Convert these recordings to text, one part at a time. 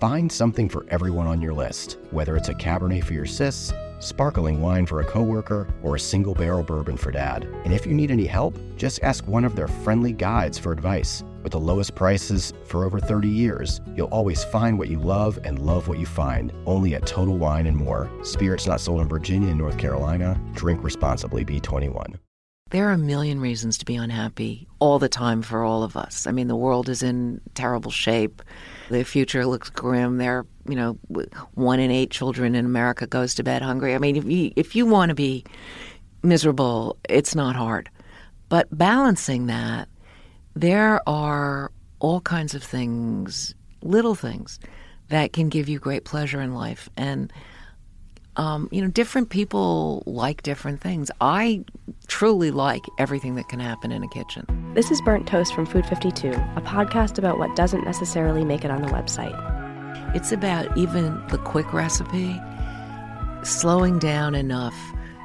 Find something for everyone on your list, whether it's a Cabernet for your sis, sparkling wine for a coworker, or a single barrel bourbon for dad. And if you need any help, just ask one of their friendly guides for advice. With the lowest prices for over 30 years, you'll always find what you love and love what you find. Only at Total Wine and More. Spirits not sold in Virginia and North Carolina. Drink responsibly, B21. There are a million reasons to be unhappy all the time for all of us. I mean, the world is in terrible shape. The future looks grim. There, you know, one in eight children in America goes to bed hungry. I mean, if you, if you want to be miserable, it's not hard. But balancing that, there are all kinds of things, little things, that can give you great pleasure in life. And um, you know, different people like different things. I truly like everything that can happen in a kitchen. This is Burnt Toast from Food 52, a podcast about what doesn't necessarily make it on the website. It's about even the quick recipe, slowing down enough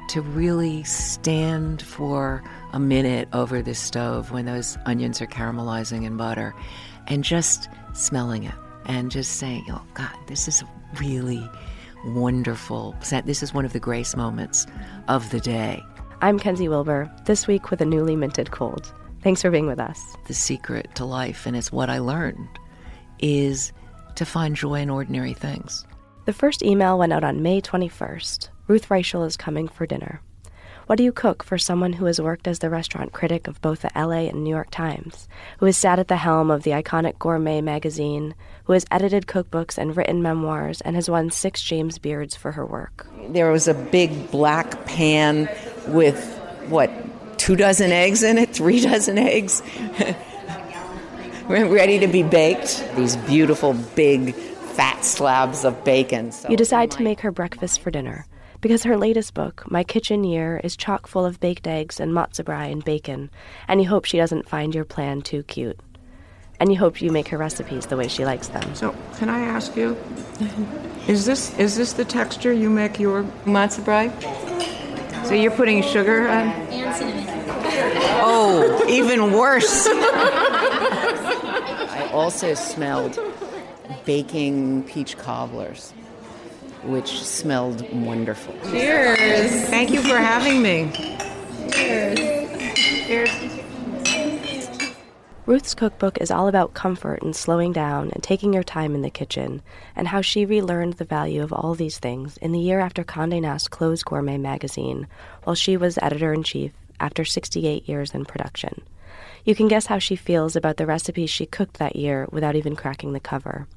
to really stand for a minute over the stove when those onions are caramelizing in butter and just smelling it and just saying, oh, God, this is really wonderful. This is one of the grace moments of the day. I'm Kenzi Wilbur, this week with a newly minted cold. Thanks for being with us. The secret to life, and it's what I learned, is to find joy in ordinary things. The first email went out on May 21st. Ruth Reichl is coming for dinner. What do you cook for someone who has worked as the restaurant critic of both the LA and New York Times, who has sat at the helm of the iconic Gourmet magazine, who has edited cookbooks and written memoirs, and has won six James Beards for her work? There was a big black pan with, what, two dozen eggs in it, three dozen eggs? ready to be baked. These beautiful, big, fat slabs of bacon. So you decide to make her breakfast for dinner because her latest book, My Kitchen Year, is chock full of baked eggs and matzo brei and bacon, and you hope she doesn't find your plan too cute. And you hope you make her recipes the way she likes them. So, can I ask you, is this is this the texture you make your matzo brei? So you're putting sugar on? And cinnamon. Oh, even worse. I also smelled baking peach cobblers which smelled wonderful. Cheers. Thank you for having me. Cheers. Cheers. Ruth's cookbook is all about comfort and slowing down and taking your time in the kitchen, and how she relearned the value of all these things in the year after Condé Nast closed Gourmet magazine, while she was editor in chief after 68 years in production. You can guess how she feels about the recipes she cooked that year without even cracking the cover.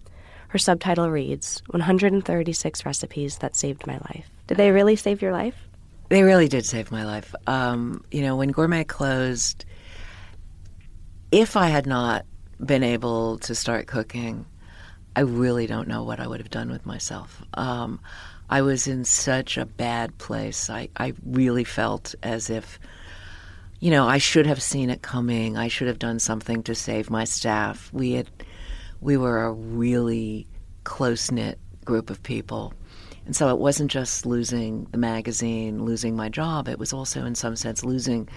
Her subtitle reads 136 Recipes That Saved My Life. Did they really save your life? They really did save my life. Um, you know, when Gourmet closed, if I had not been able to start cooking, I really don't know what I would have done with myself. Um, I was in such a bad place. I, I really felt as if, you know, I should have seen it coming. I should have done something to save my staff. We had we were a really close knit group of people. And so it wasn't just losing the magazine, losing my job, it was also, in some sense, losing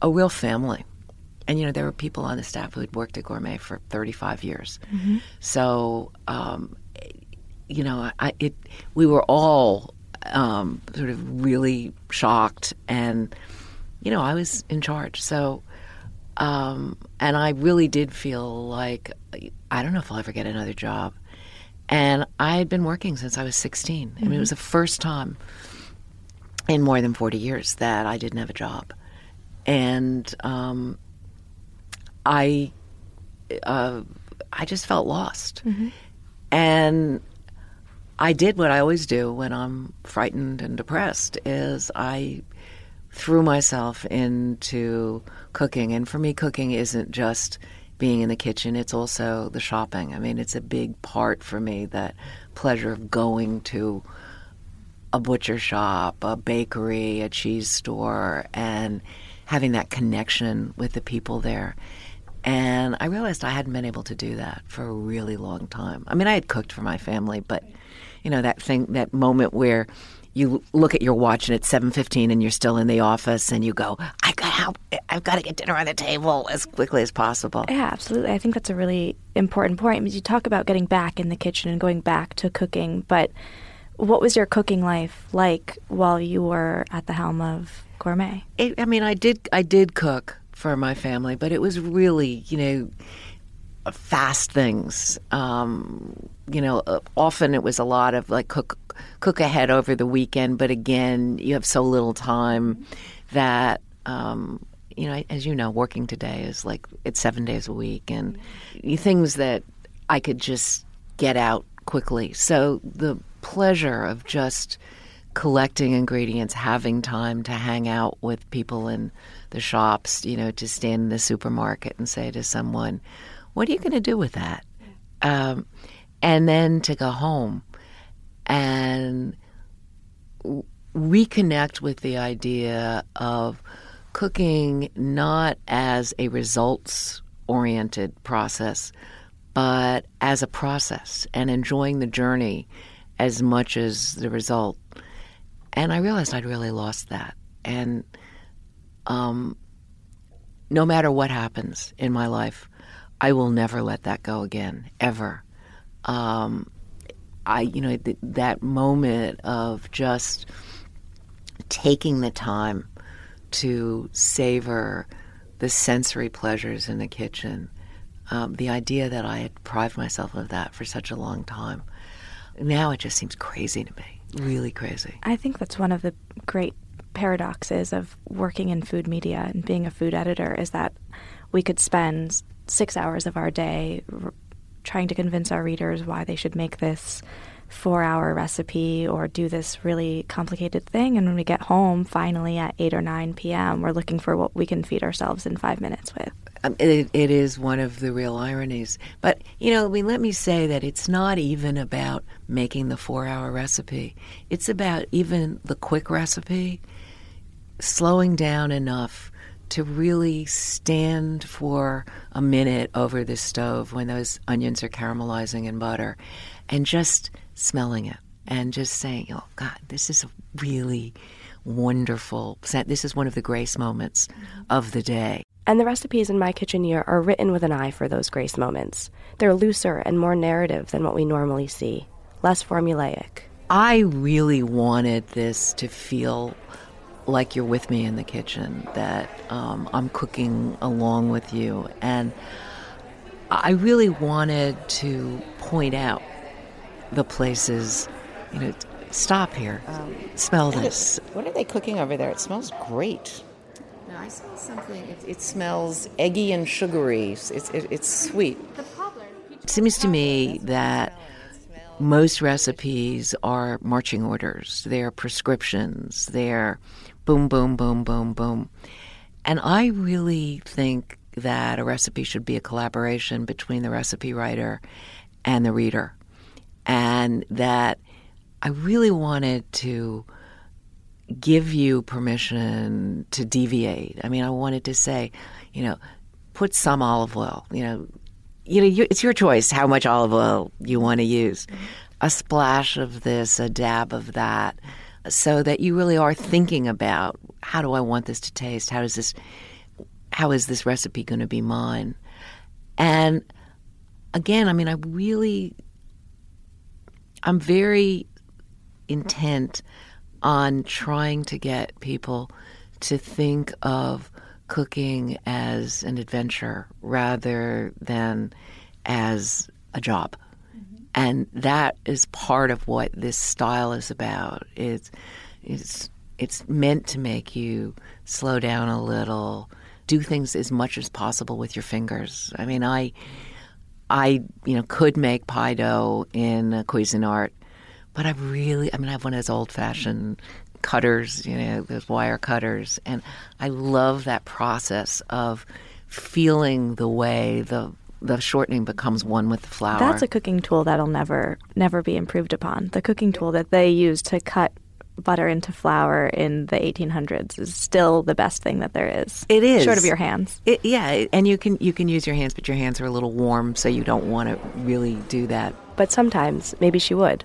a real family. And, you know, there were people on the staff who had worked at Gourmet for 35 years. Mm-hmm. So, um, you know, I, it, we were all um, sort of really shocked. And, you know, I was in charge. So, um, and I really did feel like I don't know if I'll ever get another job. And I had been working since I was 16. Mm-hmm. I mean, it was the first time in more than 40 years that I didn't have a job. And um, I, uh, I just felt lost. Mm-hmm. And I did what I always do when I'm frightened and depressed is I threw myself into cooking. And for me, cooking isn't just being in the kitchen, it's also the shopping. I mean, it's a big part for me that pleasure of going to a butcher shop, a bakery, a cheese store, and having that connection with the people there. And I realized I hadn't been able to do that for a really long time. I mean, I had cooked for my family, but you know that thing, that moment where you look at your watch and it's seven fifteen, and you're still in the office, and you go, "I got help. I've got to get dinner on the table as quickly as possible." Yeah, absolutely. I think that's a really important point. You talk about getting back in the kitchen and going back to cooking, but what was your cooking life like while you were at the helm of Gourmet? It, I mean, I did I did cook for my family, but it was really, you know, fast things. Um, you know, uh, often it was a lot of like cook cook ahead over the weekend, but again, you have so little time that um, you know, as you know, working today is like it's seven days a week, and things that I could just get out quickly. So the pleasure of just collecting ingredients, having time to hang out with people in the shops, you know, to stand in the supermarket and say to someone, What are you going to do with that? Um, and then to go home and reconnect with the idea of cooking not as a results oriented process, but as a process and enjoying the journey as much as the result. And I realized I'd really lost that. And um, no matter what happens in my life, I will never let that go again, ever. Um, I, you know, th- that moment of just taking the time to savor the sensory pleasures in the kitchen, um, the idea that I had deprived myself of that for such a long time, now it just seems crazy to me, really crazy. I think that's one of the great paradoxes of working in food media and being a food editor is that we could spend six hours of our day r- trying to convince our readers why they should make this four hour recipe or do this really complicated thing. And when we get home, finally at 8 or 9 p.m., we're looking for what we can feed ourselves in five minutes with. Um, it, it is one of the real ironies. But, you know, I mean, let me say that it's not even about making the four hour recipe, it's about even the quick recipe slowing down enough to really stand for a minute over the stove when those onions are caramelizing in butter and just smelling it and just saying, oh, God, this is a really wonderful scent. This is one of the grace moments mm-hmm. of the day. And the recipes in My Kitchen Year are written with an eye for those grace moments. They're looser and more narrative than what we normally see, less formulaic. I really wanted this to feel like you're with me in the kitchen, that um, I'm cooking along with you. And I really wanted to point out the places, you know, stop here, smell this. What are they cooking over there? It smells great. No, I smell something. It, it smells eggy and sugary. It's, it, it's sweet. It seems to me that most recipes are marching orders, they're prescriptions, they're boom, boom, boom, boom, boom. And I really think that a recipe should be a collaboration between the recipe writer and the reader. And that I really wanted to give you permission to deviate. I mean, I wanted to say, you know, put some olive oil, you know, you know, you, it's your choice how much olive oil you want to use. Mm-hmm. A splash of this, a dab of that, so that you really are thinking about how do I want this to taste? How does this, how is this recipe going to be mine? And again, I mean, I really, I'm very intent on trying to get people to think of cooking as an adventure rather than as a job. And that is part of what this style is about. It's it's it's meant to make you slow down a little, do things as much as possible with your fingers. I mean, I I you know could make pie dough in a Cuisinart, but I really I mean I have one of those old fashioned cutters, you know, those wire cutters, and I love that process of feeling the way the the shortening becomes one with the flour. That's a cooking tool that'll never never be improved upon. The cooking tool that they use to cut butter into flour in the 1800s is still the best thing that there is. It is. short of your hands. It, yeah, and you can you can use your hands, but your hands are a little warm, so you don't want to really do that. But sometimes maybe she would.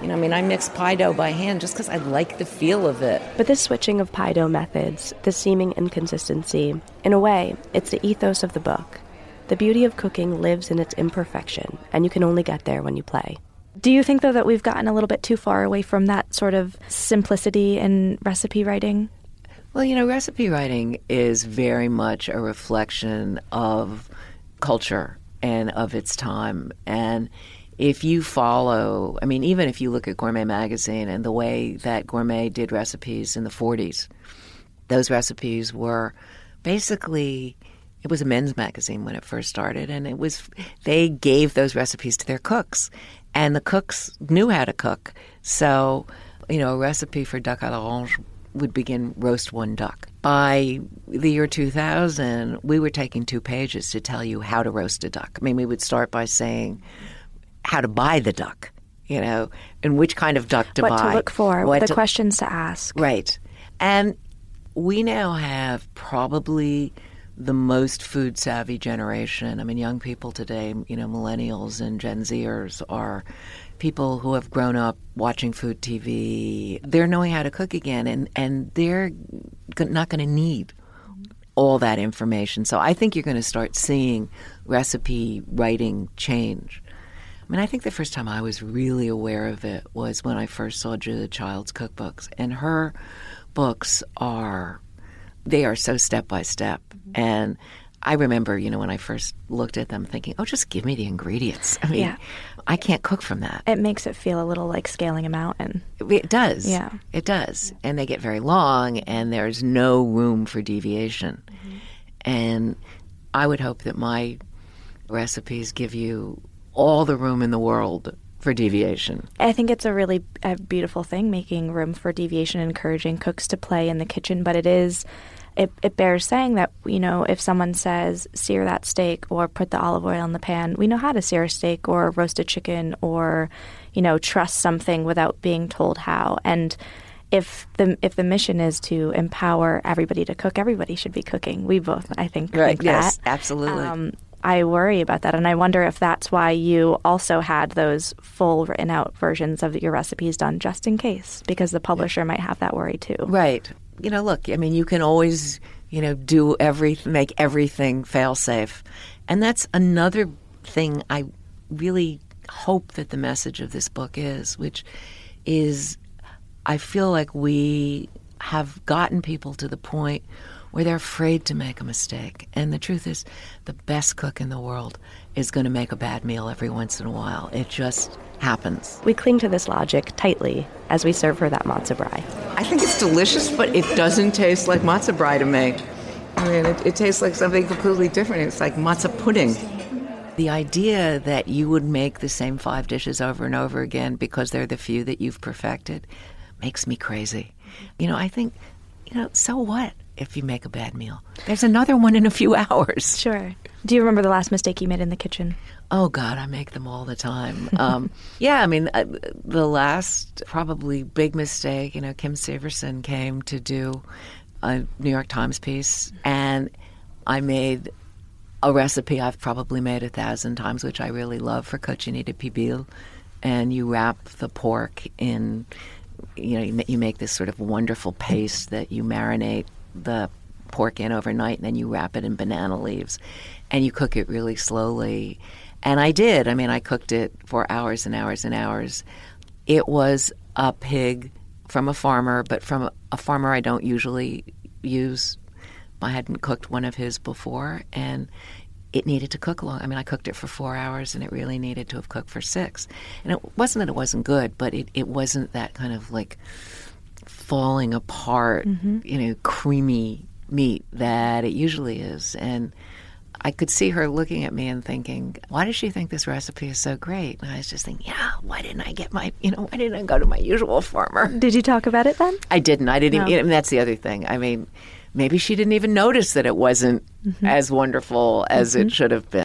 You know, I mean, I mix pie dough by hand just because I like the feel of it. But this switching of pie dough methods, this seeming inconsistency, in a way, it's the ethos of the book. The beauty of cooking lives in its imperfection, and you can only get there when you play. Do you think, though, that we've gotten a little bit too far away from that sort of simplicity in recipe writing? Well, you know, recipe writing is very much a reflection of culture and of its time. And if you follow, I mean, even if you look at Gourmet Magazine and the way that Gourmet did recipes in the 40s, those recipes were basically it was a men's magazine when it first started and it was they gave those recipes to their cooks and the cooks knew how to cook so you know a recipe for duck à l'orange would begin roast one duck by the year 2000 we were taking two pages to tell you how to roast a duck i mean we would start by saying how to buy the duck you know and which kind of duck to what buy to look for, what the to- questions to ask. Right. And we now have probably the most food savvy generation. I mean, young people today, you know, millennials and Gen Zers are people who have grown up watching food TV. They're knowing how to cook again, and, and they're not going to need all that information. So I think you're going to start seeing recipe writing change. I mean, I think the first time I was really aware of it was when I first saw Julia Child's cookbooks, and her books are they are so step by step. Mm-hmm. And I remember, you know, when I first looked at them, thinking, "Oh, just give me the ingredients." I mean, Yeah. I can't cook from that. It makes it feel a little like scaling a mountain. It does. Yeah. It does. And they get very long, and there's no room for deviation. Mm-hmm. And I would hope that my recipes give you all the room in the world for deviation. I think it's a really a beautiful thing making room for deviation, encouraging cooks to play in the kitchen. But it is, it, it bears saying that, you know, if someone says sear that steak or put the olive oil in the pan, we know how to sear a steak or roast a chicken or, you know, trust something without being told how. And if the if the mission is to empower everybody to cook, everybody should be cooking. We both, I think, think Yes, that. absolutely. Um, I worry about that, and I wonder if that's why you also had those full written out versions of your recipes done just in case, because the publisher might have that worry too. Right. You know, look, I mean, you can always, you know, do everything, make everything fail safe. And that's another thing I really hope that the message of this book is, which is I feel like we have gotten people to the point where they're afraid to make a mistake. And the truth is, the best cook in the world is going to make a bad meal every once in a while. It just happens. We cling to this logic tightly as we serve her that matzo brei. I think it's delicious, but it doesn't taste like matzo brei to me. I mean, it, it tastes like something completely different. It's like matzo pudding. The idea that you would make the same five dishes over and over again because they're the few that you've perfected makes me crazy. You know, I think, you know, so what if you make a bad meal? There's another one in a few hours. Sure. Do you remember the last mistake you made in the kitchen? Oh God, I make them all the time. Um, yeah, I mean, uh, the last probably big mistake. You know, Kim Severson came to do a New York Times piece, and I made a recipe I've probably made a thousand times, which I really love for cochinita pibil. And you wrap the pork in, you know, you make this sort of wonderful paste that you marinate the pork in overnight, and then you wrap it in banana leaves, and you cook it really slowly. And I did. I mean, I cooked it for hours and hours and hours. It was a pig from a farmer, but from a farmer I don't usually use. I hadn't cooked one of his before, and it needed to cook long. I mean, I cooked it for four hours, and it really needed to have cooked for six. And it wasn't that it wasn't good, but it, it wasn't that kind of like falling apart, mm-hmm. you know, creamy meat that it usually is. And I could see her looking at me and thinking, why does she think this recipe is so great? And I was just thinking, yeah, why didn't I get my, you know, why didn't I go to my usual farmer? Did you talk about it then? I didn't. I didn't. No. Even, I mean, that's the other thing. I mean, maybe she didn't even notice that it wasn't mm-hmm. as wonderful as it mm-hmm. should have been.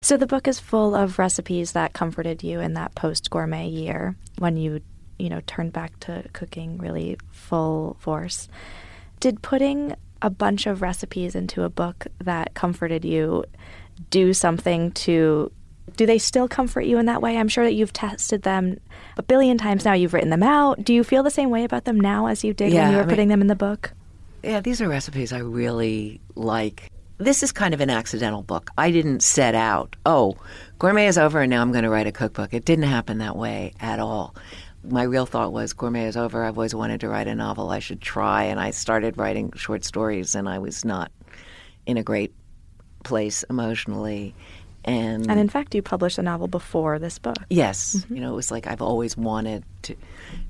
So the book is full of recipes that comforted you in that post gourmet year when you, you know, turned back to cooking really full force. Did putting a bunch of recipes into a book that comforted you do something to do they still comfort you in that way? I'm sure that you've tested them a billion times now. You've written them out. Do you feel the same way about them now as you did Yeah, when you were I mean- putting them in the book? Yeah, these are recipes I really like. This is kind of an accidental book. I didn't set out, oh, gourmet is over and now I'm going to write a cookbook. It didn't happen that way at all. My real thought was gourmet is over. I've always wanted to write a novel. I should try. And I started writing short stories and I was not in a great place emotionally. And, And in fact, you published a novel before this book. Yes, mm-hmm. you know, it was like I've always wanted to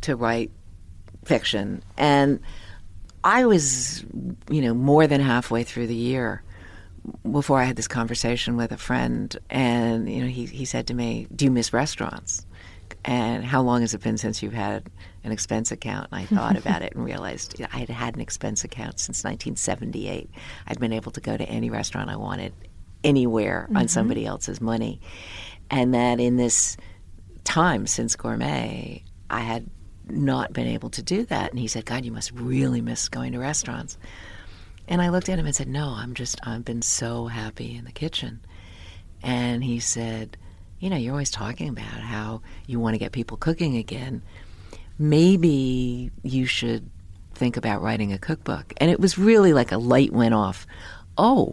to write fiction, and I was, you know, more than halfway through the year before I had this conversation with a friend, and you know, he he said to me, "Do you miss restaurants?" And how long has it been since you've had an expense account? And I thought about it and realized you know, I had had an expense account since 1978. I'd been able to go to any restaurant I wanted, anywhere on mm-hmm. somebody else's money. And that in this time since gourmet, I had not been able to do that. And he said, God, you must really miss going to restaurants. And I looked at him and said, No, I'm just, I've been so happy in the kitchen. And he said, You know, you're always talking about how you want to get people cooking again. Maybe you should think about writing a cookbook. And it was really like a light went off. Oh,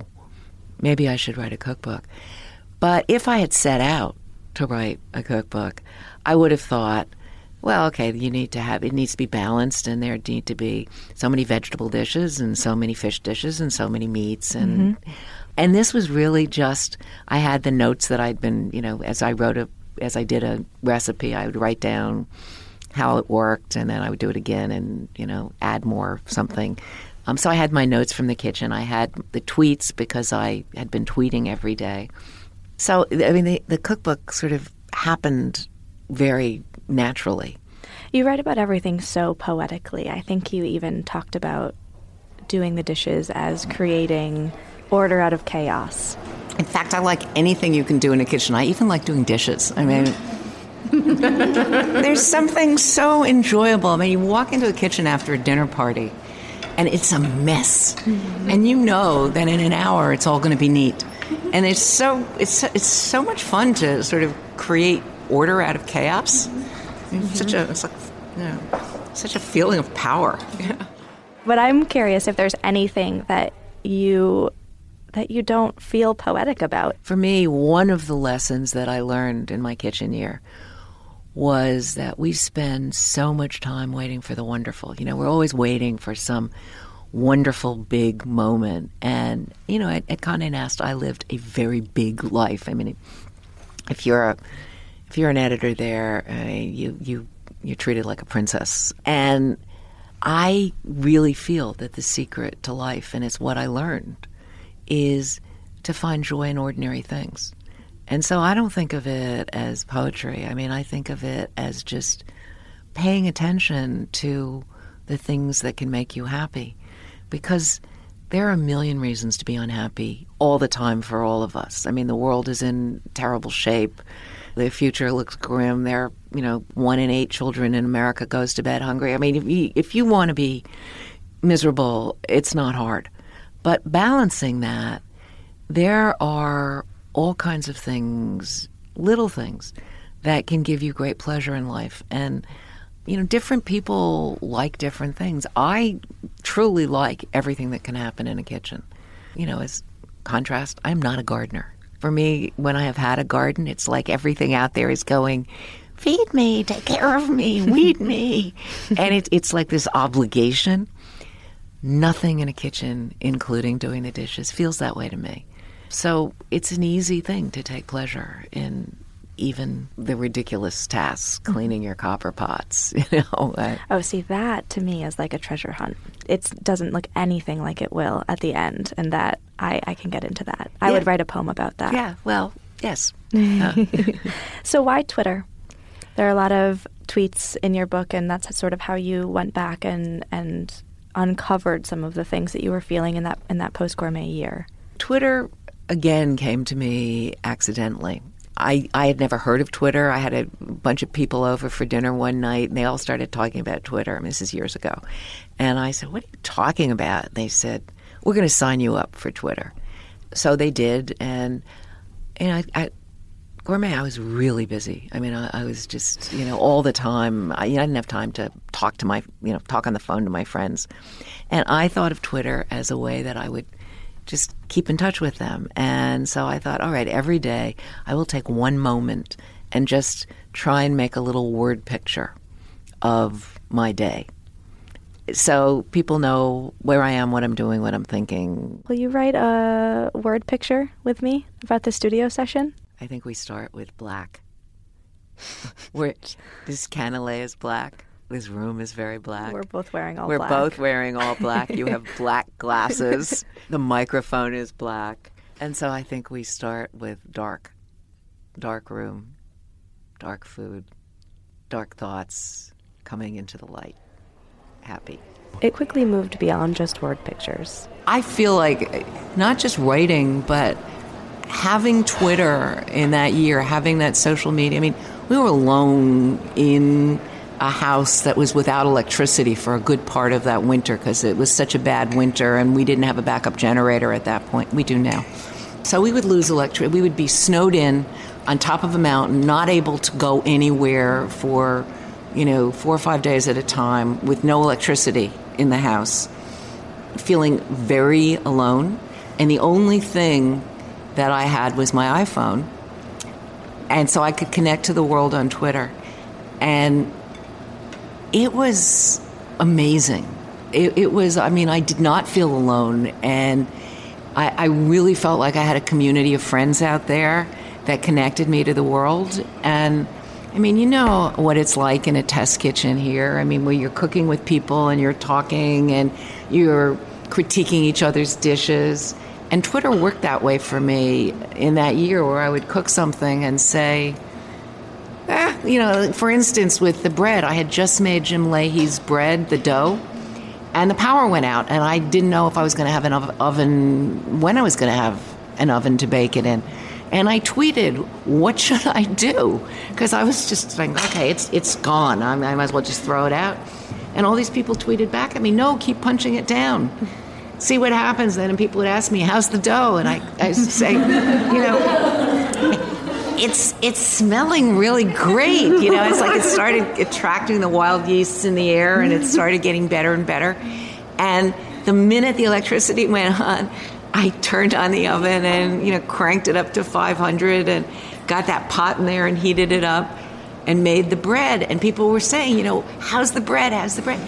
maybe I should write a cookbook. But if I had set out to write a cookbook, I would have thought, well, okay, you need to have it needs to be balanced, and there need to be so many vegetable dishes, and so many fish dishes, and so many meats, and and this was really just I had the notes that I'd been, you know, as I wrote a as I did a recipe, I would write down how it worked, and then I would do it again, and you know, add more something. Um, so I had my notes from the kitchen. I had the tweets because I had been tweeting every day. So I mean, the, the cookbook sort of happened very naturally. You write about everything so poetically. I think you even talked about doing the dishes as creating order out of chaos. In fact, I like anything you can do in a kitchen. I even like doing dishes. I mean, there's something so enjoyable. I mean, you walk into a kitchen after a dinner party and it's a mess. Mm-hmm. And you know that in an hour it's all going to be neat. And it's so it's it's so much fun to sort of create order out of chaos. It's Such a it's like you know, such a feeling of power. Yeah. But I'm curious if there's anything that you that you don't feel poetic about. For me, one of the lessons that I learned in my kitchen year was that we spend so much time waiting for the wonderful. You know, we're always waiting for some wonderful big moment. And, you know, at, at Condé Nast, I lived a very big life. I mean, if you're a if you're an editor there, uh, you you you're treated like a princess. And I really feel that the secret to life, and it's what I learned, is to find joy in ordinary things. And so I don't think of it as poetry. I mean, I think of it as just paying attention to the things that can make you happy. Because there are a million reasons to be unhappy all the time for all of us. I mean, the world is in terrible shape. The future looks grim. There, you know, one in eight children in America goes to bed hungry. I mean, if you, if you want to be miserable, it's not hard. But balancing that, there are all kinds of things, little things, that can give you great pleasure in life. And, you know, different people like different things. I truly like everything that can happen in a kitchen. You know, as contrast, I'm not a gardener. For me, when I have had a garden, it's like everything out there is going, feed me, take care of me, weed me. and it, it's like this obligation. nothing in a kitchen, including doing the dishes, feels that way to me. So it's an easy thing to take pleasure in even the ridiculous tasks, cleaning your copper pots, you know. I- Oh, see, that to me is like a treasure hunt. It doesn't look anything like it will at the end, and that I, I can get into that. I would write a poem about that. yeah, well, yes. Uh, So why Twitter? There are a lot of tweets in your book, and that's sort of how you went back and and uncovered some of the things that you were feeling in that in that post gourmet year. Twitter again came to me accidentally. I, I had never heard of Twitter. I had a bunch of people over for dinner one night, and they all started talking about Twitter. And this is years ago. And I said, What are you talking about? They said, We're going to sign you up for Twitter. So they did. And, and I, I, gourmet, I was really busy. I mean, I, I was just, you know, all the time. I, you know, I didn't have time to talk to my, you know, talk on the phone to my friends. And I thought of Twitter as a way that I would just keep in touch with them. And so I thought, all right, every day I will take one moment and just try and make a little word picture of my day. So people know where I am, what I'm doing, what I'm thinking. Will you write a word picture with me about the studio session? I think we start with black. Where this canelé is black. This room is very black. We're both wearing all black. We're black. both wearing all black. You have black glasses. the microphone is black. And so I think we start with dark. Dark room, dark food, dark thoughts coming into the light. Happy. It quickly moved beyond just word pictures. I feel like not just writing, but having Twitter in that year, having that social media. I mean, we were alone in a house that was without electricity for a good part of that winter because it was such a bad winter and we didn't have a backup generator at that point. We do now. So we would lose electricity. We would be snowed in on top of a mountain, not able to go anywhere for, you know, four or five days at a time with no electricity in the house feeling very alone. And the only thing that I had was my iPhone. And so I could connect to the world on Twitter. And it was amazing. It, it was, I mean, I did not feel alone. And I, I really felt like I had a community of friends out there that connected me to the world. And I mean, you know what it's like in a test kitchen here. I mean, where you're cooking with people and you're talking and you're critiquing each other's dishes. And Twitter worked that way for me in that year where I would cook something and say, you know, for instance, with the bread, I had just made Jim Lahey's bread, the dough, and the power went out, and I didn't know if I was going to have an oven, when I was going to have an oven to bake it in. And I tweeted, "What should I do?" Because I was just thinking, "Okay, it's it's gone. I, I might as well just throw it out." And all these people tweeted back at me, "No, keep punching it down. See what happens." Then, and people would ask me, "How's the dough?" And I I say, "You know." It's it's smelling really great. You know, it's like it started attracting the wild yeasts in the air, and it mm-hmm. started getting better and better. And the minute the electricity went on, I turned on the oven and you know cranked it up to 500 and got that pot in there and heated it up and made the bread. And people were saying, you know, how's the bread? How's the bread?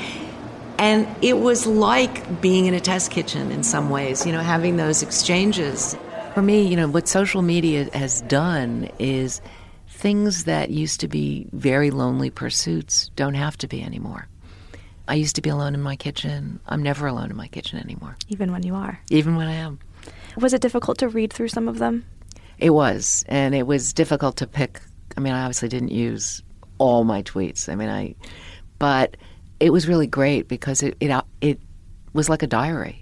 And it was like being in a test kitchen in some ways, you know, having those exchanges. For me, you know, what social media has done is things that used to be very lonely pursuits don't have to be anymore. I used to be alone in my kitchen. I'm never alone in my kitchen anymore, Even when you are. even when I am. Was it difficult to read through some of them? It was, and it was difficult to pick. I mean, I obviously didn't use all my tweets. I mean, I, but it was really great because it it it was like a diary.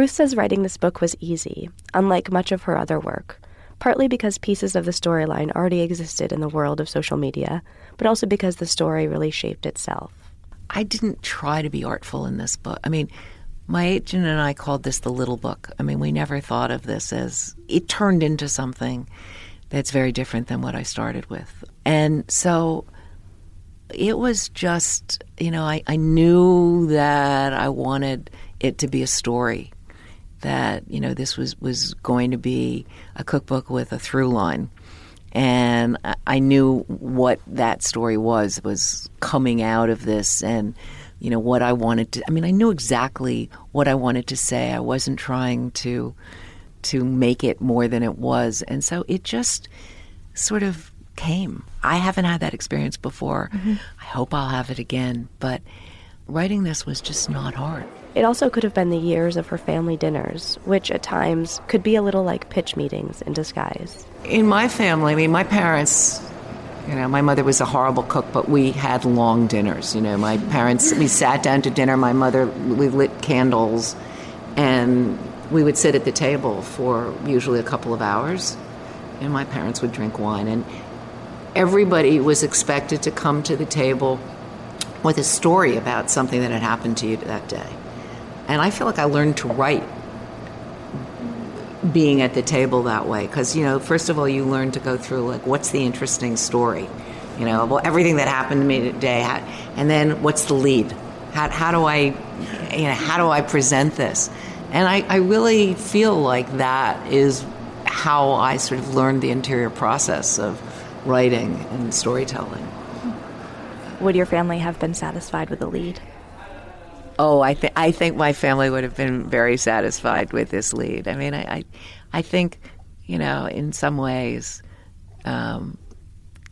Ruth says writing this book was easy, unlike much of her other work, partly because pieces of the storyline already existed in the world of social media, but also because the story really shaped itself. I didn't try to be artful in this book. I mean, my agent and I called this the little book. I mean, we never thought of this as it turned into something that's very different than what I started with. And so it was just, you know, I, I knew that I wanted it to be a story, that, you know, this was, was going to be a cookbook with a through line. And I- I knew what that story was, was coming out of this and you know, what I wanted to. I mean, I knew exactly what I wanted to say. I wasn't trying to to make it more than it was, and so it just sort of came. I haven't had that experience before. Mm-hmm. I hope I'll have it again, but writing this was just not hard. It also could have been the years of her family dinners, which at times could be a little like pitch meetings in disguise. In my family, I mean, my parents, you know, my mother was a horrible cook, but we had long dinners. You know, my parents, we sat down to dinner. My mother, we lit candles, and we would sit at the table for usually a couple of hours, and my parents would drink wine. And everybody was expected to come to the table with a story about something that had happened to you that day. And I feel like I learned to write being at the table that way because you know first of all you learn to go through like what's the interesting story? You know well everything that happened to me today and then what's the lead? How, how do i you know how do i present this? And I, I really feel like that is how i sort of learned the interior process of writing and storytelling. Would your family have been satisfied with the lead? Oh, I think I think my family would have been very satisfied with this lead. I mean, I, I, I think, you know, in some ways, um,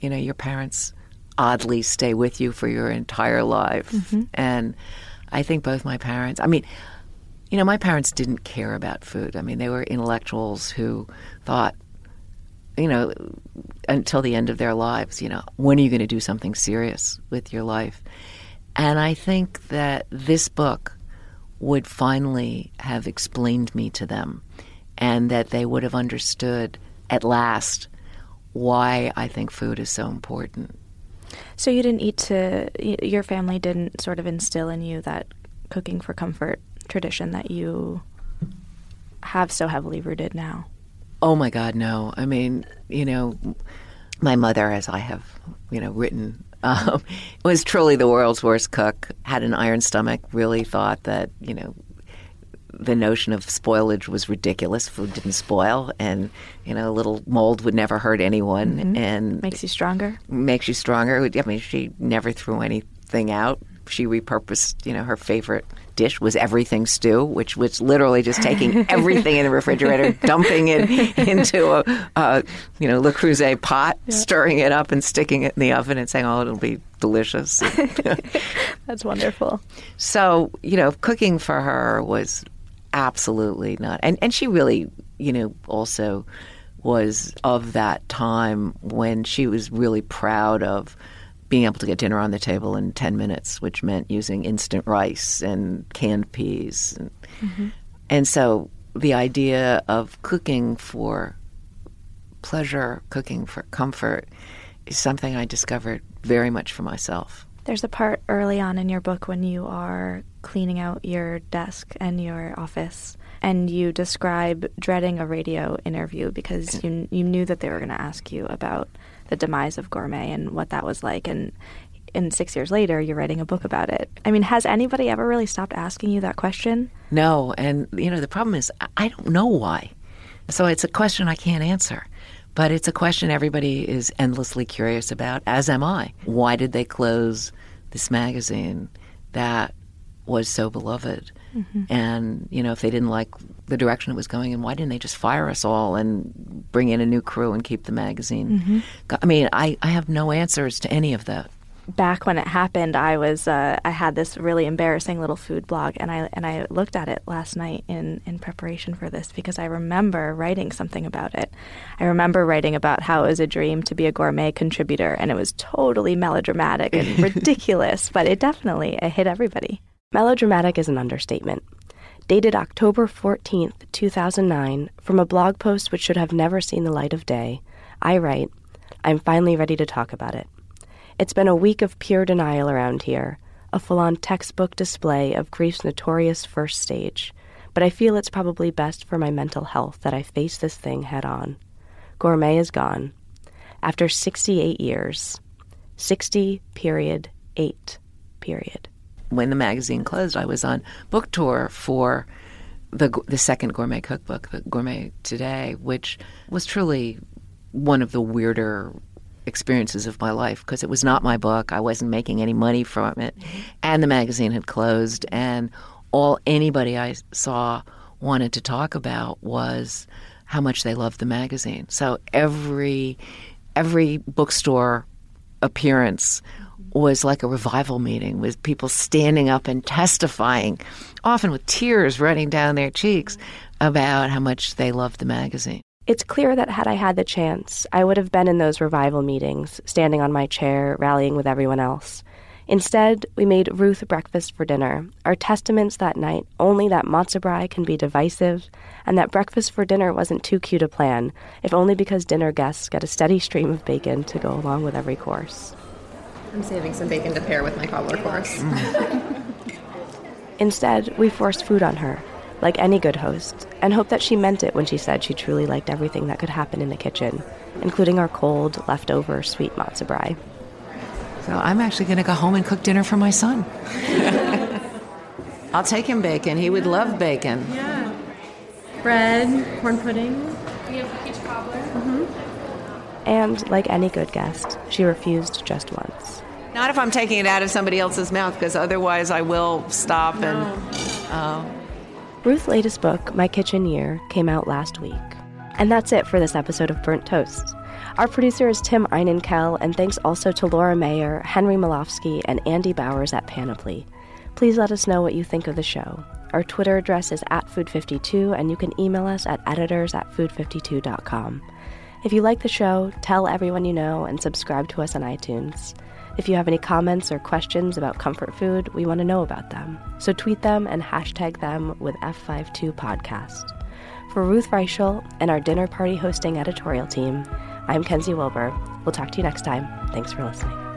you know, your parents oddly stay with you for your entire life, and I think both my parents. I mean, you know, my parents didn't care about food. I mean, they were intellectuals who thought, you know, until the end of their lives, you know, when are you going to do something serious with your life? And I think that this book would finally have explained me to them and that they would have understood at last why I think food is so important. So you didn't eat to, your family didn't sort of instill in you that cooking for comfort tradition that you have so heavily rooted now. Oh my God, no. I mean, you know, my mother, as I have, you know, written, um, was truly the world's worst cook. Had an iron stomach. Really thought that you know the notion of spoilage was ridiculous. Food didn't spoil, and you know, a little mold would never hurt anyone, and Makes you stronger. makes you stronger. I mean, she never threw anything out. She repurposed, you know, her favorite dish was everything stew, which was literally just taking everything in the refrigerator, dumping it into a, a you know, Le Creuset pot, stirring it up and sticking it in the oven and saying, "Oh, it'll be delicious." That's wonderful. So, you know, cooking for her was absolutely not. And and she really, you know, also was of that time when she was really proud of being able to get dinner on the table in 10 minutes, which meant using instant rice and canned peas. And, mm-hmm. and so the idea of cooking for pleasure, cooking for comfort, is something I discovered very much for myself. There's a part early on in your book when you are cleaning out your desk and your office, and you describe dreading a radio interview because you you knew that they were going to ask you about the demise of gourmet and what that was like, and and six years later, you're writing a book about it. I mean, has anybody ever really stopped asking you that question? No, and you know the problem is I- I don't know why. So it's a question I can't answer. But it's a question everybody is endlessly curious about, as am I. Why did they close this magazine that was so beloved? And, you know, if they didn't like the direction it was going in, why didn't they just fire us all and bring in a new crew and keep the magazine? I mean, I, I have no answers to any of that. back when it happened, I was uh, I had this really embarrassing little food blog, and I and I looked at it last night in in preparation for this because I remember writing something about it. I remember writing about how it was a dream to be a gourmet contributor, and it was totally melodramatic and ridiculous, but it definitely it hit everybody. Melodramatic is an understatement. Dated October 14th, 2009, from a blog post which should have never seen the light of day, I write, I'm finally ready to talk about it. It's been a week of pure denial around here, a full on textbook display of grief's notorious first stage, but I feel it's probably best for my mental health that I face this thing head on. Gourmet is gone. After 68 years. 60, period, 8, period. When the magazine closed, I was on book tour for the the second gourmet cookbook, the Gourmet Today, which was truly one of the weirder experiences of my life because it was not my book. I wasn't making any money from it. Mm-hmm. And the magazine had closed. And all anybody I saw wanted to talk about was how much they loved the magazine. So every every bookstore appearance was like a revival meeting with people standing up and testifying, often with tears running down their cheeks, about how much they loved the magazine. It's clear that had I had the chance, I would have been in those revival meetings, standing on my chair, rallying with everyone else. Instead, we made Ruth breakfast for dinner, our testaments that night only that matzo can be divisive, and that breakfast for dinner wasn't too cute a plan, if only because dinner guests get a steady stream of bacon to go along with every course. I'm saving some bacon to pair with my cobbler course. Instead, we forced food on her, like any good host, and hoped that she meant it when she said she truly liked everything that could happen in the kitchen, including our cold, leftover sweet matzo brei. So I'm actually going to go home and cook dinner for my son. I'll take him bacon. He would love bacon. Yeah. Bread, corn pudding. You have peach cobbler. Mm-hmm. And, like any good guest, she refused just once. Not if I'm taking it out of somebody else's mouth, because otherwise I will stop and. Uh, Ruth's latest book, My Kitchen Year, came out last week. And that's it for this episode of Burnt Toast. Our producer is Tim Einenkel, and thanks also to Laura Mayer, Henry Malofsky, and Andy Bowers at Panoply. Please let us know what you think of the show. Our Twitter address is at Food52, and you can email us at editors at food52.com. If you like the show, tell everyone you know and subscribe to us on iTunes. If you have any comments or questions about comfort food, we want to know about them. So tweet them and hashtag them with F52 Podcast. For Ruth Reichl and our dinner party hosting editorial team, I'm Kenzi Wilbur. We'll talk to you next time. Thanks for listening.